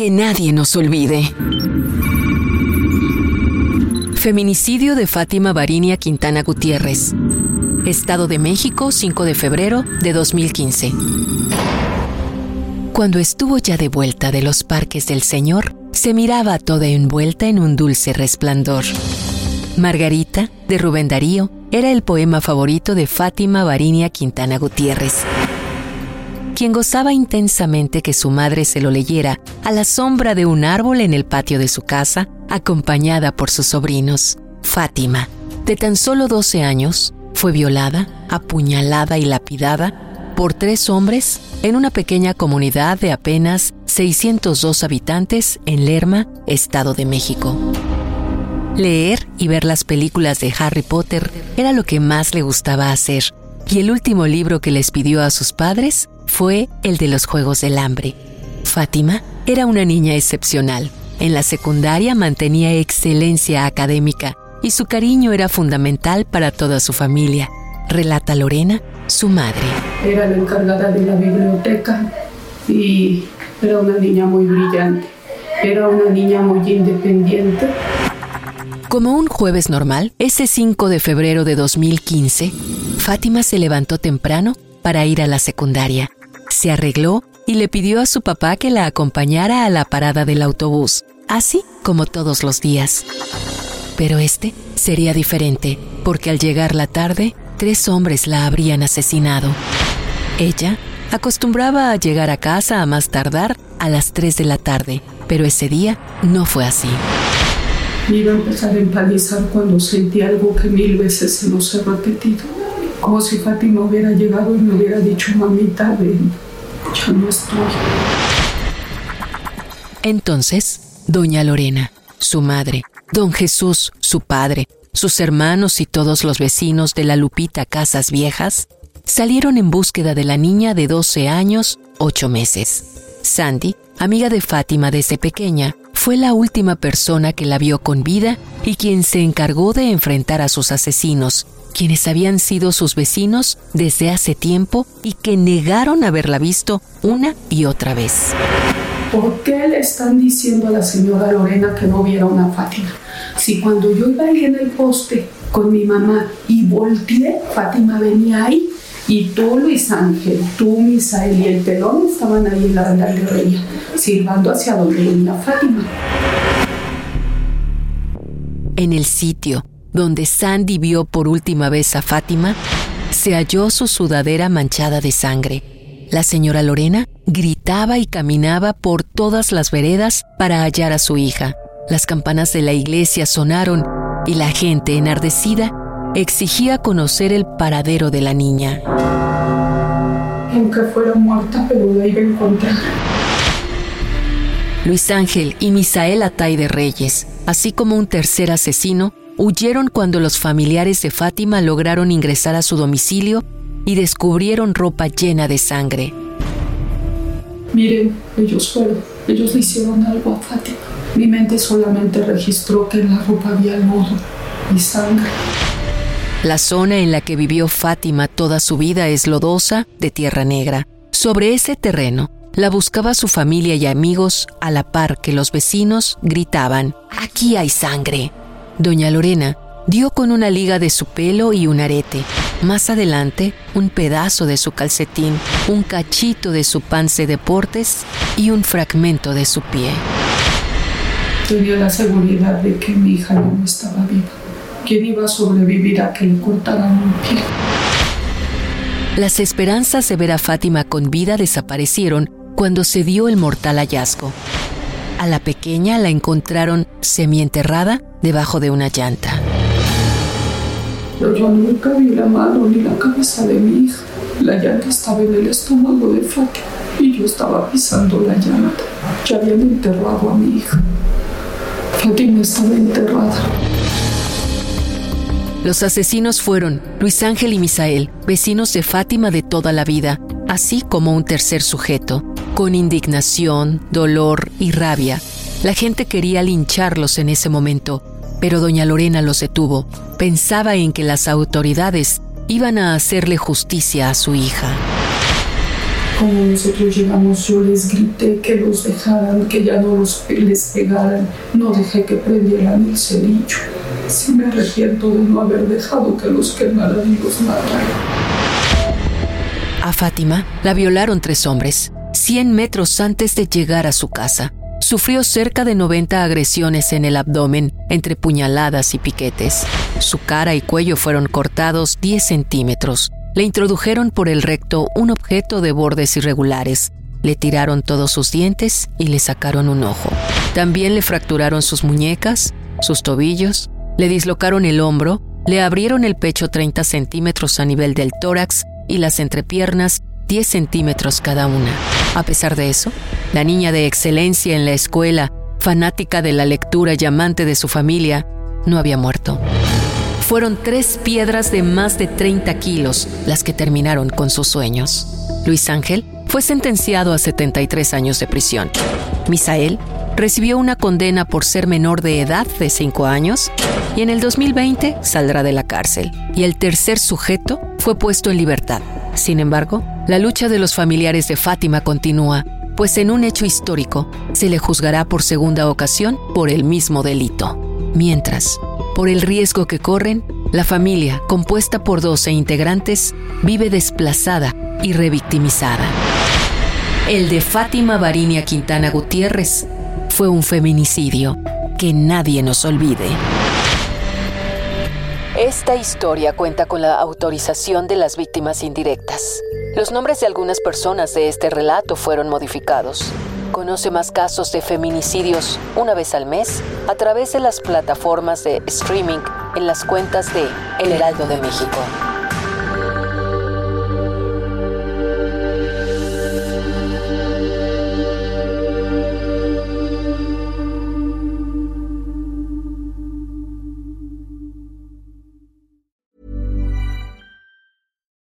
Que nadie nos olvide. Feminicidio de Fátima Barinia Quintana Gutiérrez. Estado de México, 5 de febrero de 2015. Cuando estuvo ya de vuelta de los parques del Señor, se miraba toda envuelta en un dulce resplandor. Margarita, de Rubén Darío, era el poema favorito de Fátima Barinia Quintana Gutiérrez, quien gozaba intensamente que su madre se lo leyera a la sombra de un árbol en el patio de su casa, acompañada por sus sobrinos. Fátima, de tan solo 12 años, fue violada, apuñalada y lapidada por tres hombres en una pequeña comunidad de apenas 602 habitantes en Lerma, Estado de México. Leer y ver las películas de Harry Potter era lo que más le gustaba hacer, y el último libro que les pidió a sus padres fue el de los Juegos del Hambre. Fátima era una niña excepcional. En la secundaria mantenía excelencia académica y su cariño era fundamental para toda su familia, relata Lorena, su madre. Era la encargada de la biblioteca y era una niña muy brillante, era una niña muy independiente. Como un jueves normal, ese 5 de febrero de 2015, Fátima se levantó temprano para ir a la secundaria. Se arregló y le pidió a su papá que la acompañara a la parada del autobús, así como todos los días. Pero este sería diferente, porque al llegar la tarde, tres hombres la habrían asesinado. Ella acostumbraba a llegar a casa a más tardar a las 3 de la tarde, pero ese día no fue así. Me iba a empezar a empalizar cuando sentí algo que mil veces se nos ha repetido. Como si Fátima hubiera llegado y me hubiera dicho, mamita, ven, ya no estoy. Entonces, doña Lorena, su madre, don Jesús, su padre, sus hermanos y todos los vecinos de la Lupita Casas Viejas salieron en búsqueda de la niña de 12 años, 8 meses. Sandy, amiga de Fátima desde pequeña, fue la última persona que la vio con vida y quien se encargó de enfrentar a sus asesinos, quienes habían sido sus vecinos desde hace tiempo y que negaron haberla visto una y otra vez. ¿Por qué le están diciendo a la señora Lorena que no viera una Fátima? Si cuando yo iba ahí en el poste con mi mamá y volteé, Fátima venía ahí y tú, Luis Ángel, tú, Misael y el pelón estaban ahí en la galería, silbando hacia donde venía Fátima. En el sitio donde Sandy vio por última vez a Fátima, se halló su sudadera manchada de sangre. La señora Lorena gritaba y caminaba por todas las veredas para hallar a su hija. Las campanas de la iglesia sonaron y la gente enardecida exigía conocer el paradero de la niña. Aunque fuera muerta, pero la iba a encontrar. Luis Ángel y Misael Atay de Reyes, así como un tercer asesino, huyeron cuando los familiares de Fátima lograron ingresar a su domicilio y descubrieron ropa llena de sangre. Miren, ellos fueron, ellos le hicieron algo a Fátima. Mi mente solamente registró que en la ropa había lodo y sangre. La zona en la que vivió Fátima toda su vida es lodosa, de tierra negra. Sobre ese terreno, la buscaba su familia y amigos a la par que los vecinos gritaban, aquí hay sangre. Doña Lorena dio con una liga de su pelo y un arete. Más adelante, un pedazo de su calcetín, un cachito de su pants de deportes y un fragmento de su pie. Tenía la seguridad de que mi hija no estaba viva. ¿Quién iba a sobrevivir a que le cortaran un pie? Las esperanzas de ver a Fátima con vida desaparecieron cuando se dio el mortal hallazgo. A la pequeña la encontraron semienterrada debajo de una llanta. Pero yo nunca vi la mano ni la cabeza de mi hija. La llanta estaba en el estómago de Fátima. y yo estaba pisando la llanta. Ya habían enterrado a mi hija. Fátima estaba enterrada. Los asesinos fueron Luis Ángel y Misael, vecinos de Fátima de toda la vida, así como un tercer sujeto. Con indignación, dolor y rabia, la gente quería lincharlos en ese momento, pero doña Lorena los detuvo. Pensaba en que las autoridades iban a hacerle justicia a su hija. Como nosotros llegamos, yo les grité que los dejaran, que ya no los, les pegaran. No dejé que prendieran el cerillo. Sí me arrepiento de no haber dejado que los quemaran y los mataran. A Fátima la violaron tres hombres, 100 metros antes de llegar a su casa. Sufrió cerca de 90 agresiones en el abdomen, entre puñaladas y piquetes. Su cara y cuello fueron cortados 10 centímetros. Le introdujeron por el recto un objeto de bordes irregulares. Le tiraron todos sus dientes y le sacaron un ojo. También le fracturaron sus muñecas, sus tobillos, le dislocaron el hombro, le abrieron el pecho 30 centímetros a nivel del tórax y las entrepiernas 10 centímetros cada una. A pesar de eso, la niña de excelencia en la escuela, fanática de la lectura y amante de su familia, no había muerto. Fueron tres piedras de más de 30 kilos las que terminaron con sus sueños. Luis Ángel fue sentenciado a 73 años de prisión. Misael recibió una condena por ser menor de edad de 5 años y en el 2020 saldrá de la cárcel. Y el tercer sujeto fue puesto en libertad. Sin embargo, la lucha de los familiares de Fátima continúa, pues en un hecho histórico se le juzgará por segunda ocasión por el mismo delito. Mientras, por el riesgo que corren, la familia, compuesta por 12 integrantes, vive desplazada y revictimizada. El de Fátima Barinia Quintana Gutiérrez fue un feminicidio que nadie nos olvide. Esta historia cuenta con la autorización de las víctimas indirectas. Los nombres de algunas personas de este relato fueron modificados. Conoce más casos de feminicidios una vez al mes a través de las plataformas de streaming en las cuentas de El Heraldo de México.